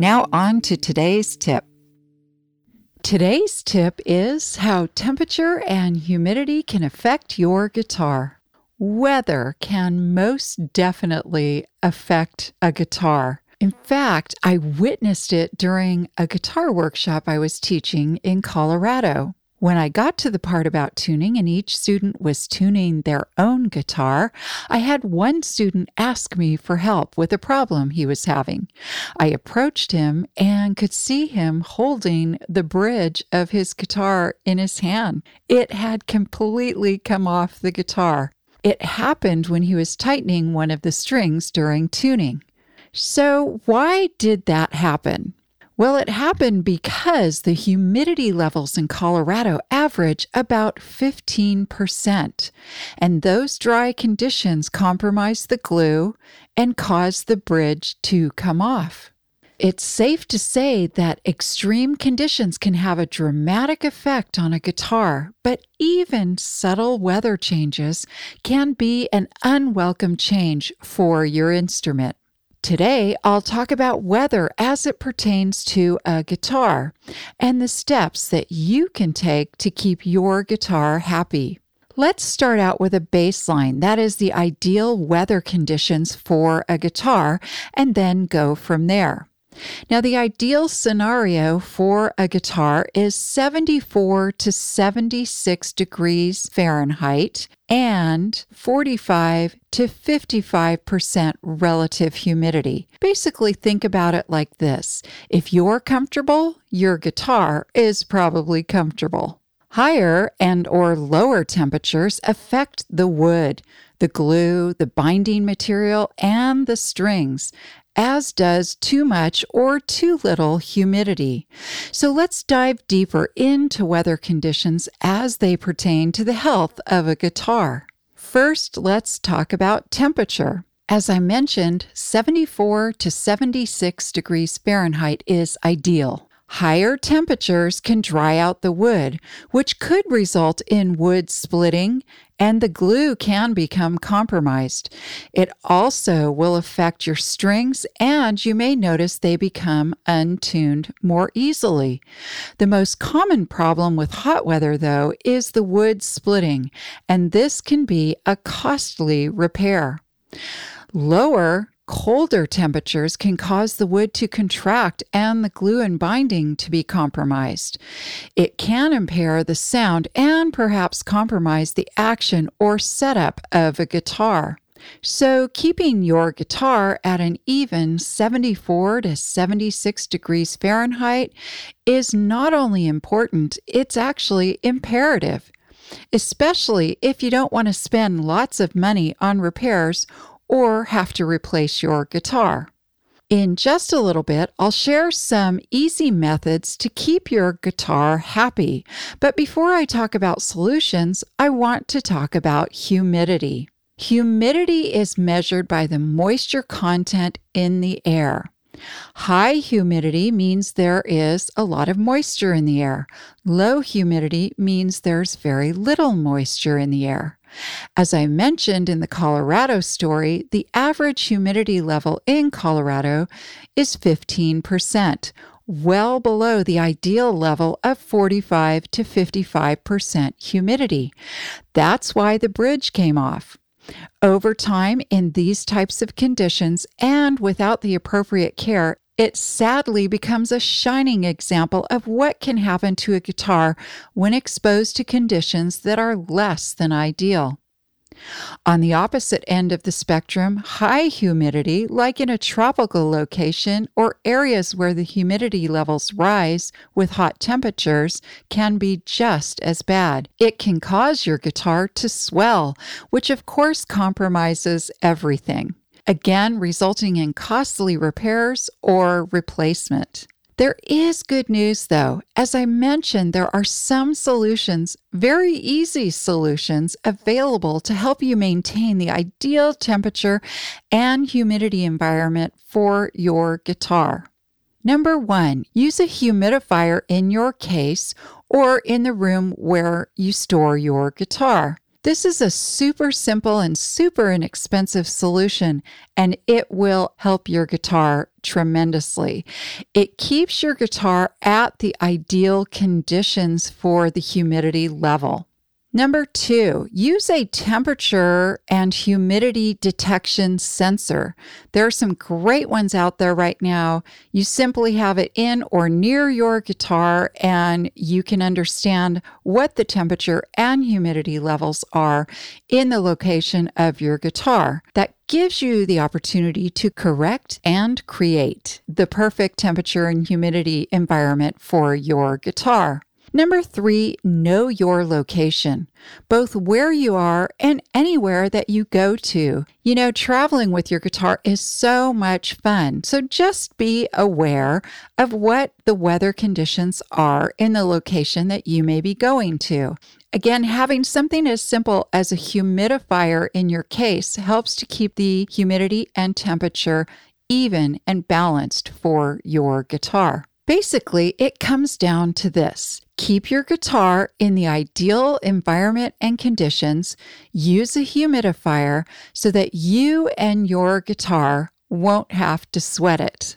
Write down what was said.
Now, on to today's tip. Today's tip is how temperature and humidity can affect your guitar. Weather can most definitely affect a guitar. In fact, I witnessed it during a guitar workshop I was teaching in Colorado. When I got to the part about tuning and each student was tuning their own guitar, I had one student ask me for help with a problem he was having. I approached him and could see him holding the bridge of his guitar in his hand. It had completely come off the guitar. It happened when he was tightening one of the strings during tuning. So, why did that happen? Well, it happened because the humidity levels in Colorado average about 15%, and those dry conditions compromise the glue and cause the bridge to come off. It's safe to say that extreme conditions can have a dramatic effect on a guitar, but even subtle weather changes can be an unwelcome change for your instrument. Today, I'll talk about weather as it pertains to a guitar and the steps that you can take to keep your guitar happy. Let's start out with a baseline, that is the ideal weather conditions for a guitar, and then go from there. Now, the ideal scenario for a guitar is 74 to 76 degrees Fahrenheit and 45 to 55% relative humidity. Basically, think about it like this if you're comfortable, your guitar is probably comfortable. Higher and or lower temperatures affect the wood, the glue, the binding material, and the strings, as does too much or too little humidity. So let's dive deeper into weather conditions as they pertain to the health of a guitar. First, let's talk about temperature. As I mentioned, 74 to 76 degrees Fahrenheit is ideal. Higher temperatures can dry out the wood, which could result in wood splitting and the glue can become compromised. It also will affect your strings, and you may notice they become untuned more easily. The most common problem with hot weather, though, is the wood splitting, and this can be a costly repair. Lower Colder temperatures can cause the wood to contract and the glue and binding to be compromised. It can impair the sound and perhaps compromise the action or setup of a guitar. So, keeping your guitar at an even 74 to 76 degrees Fahrenheit is not only important, it's actually imperative, especially if you don't want to spend lots of money on repairs or have to replace your guitar. In just a little bit, I'll share some easy methods to keep your guitar happy. But before I talk about solutions, I want to talk about humidity. Humidity is measured by the moisture content in the air. High humidity means there is a lot of moisture in the air. Low humidity means there's very little moisture in the air. As I mentioned in the Colorado story, the average humidity level in Colorado is 15%, well below the ideal level of 45 to 55% humidity. That's why the bridge came off. Over time, in these types of conditions and without the appropriate care, it sadly becomes a shining example of what can happen to a guitar when exposed to conditions that are less than ideal. On the opposite end of the spectrum, high humidity, like in a tropical location or areas where the humidity levels rise with hot temperatures, can be just as bad. It can cause your guitar to swell, which of course compromises everything, again, resulting in costly repairs or replacement. There is good news though. As I mentioned, there are some solutions, very easy solutions, available to help you maintain the ideal temperature and humidity environment for your guitar. Number one, use a humidifier in your case or in the room where you store your guitar. This is a super simple and super inexpensive solution, and it will help your guitar tremendously. It keeps your guitar at the ideal conditions for the humidity level. Number two, use a temperature and humidity detection sensor. There are some great ones out there right now. You simply have it in or near your guitar, and you can understand what the temperature and humidity levels are in the location of your guitar. That gives you the opportunity to correct and create the perfect temperature and humidity environment for your guitar. Number three, know your location, both where you are and anywhere that you go to. You know, traveling with your guitar is so much fun. So just be aware of what the weather conditions are in the location that you may be going to. Again, having something as simple as a humidifier in your case helps to keep the humidity and temperature even and balanced for your guitar. Basically, it comes down to this keep your guitar in the ideal environment and conditions, use a humidifier so that you and your guitar won't have to sweat it.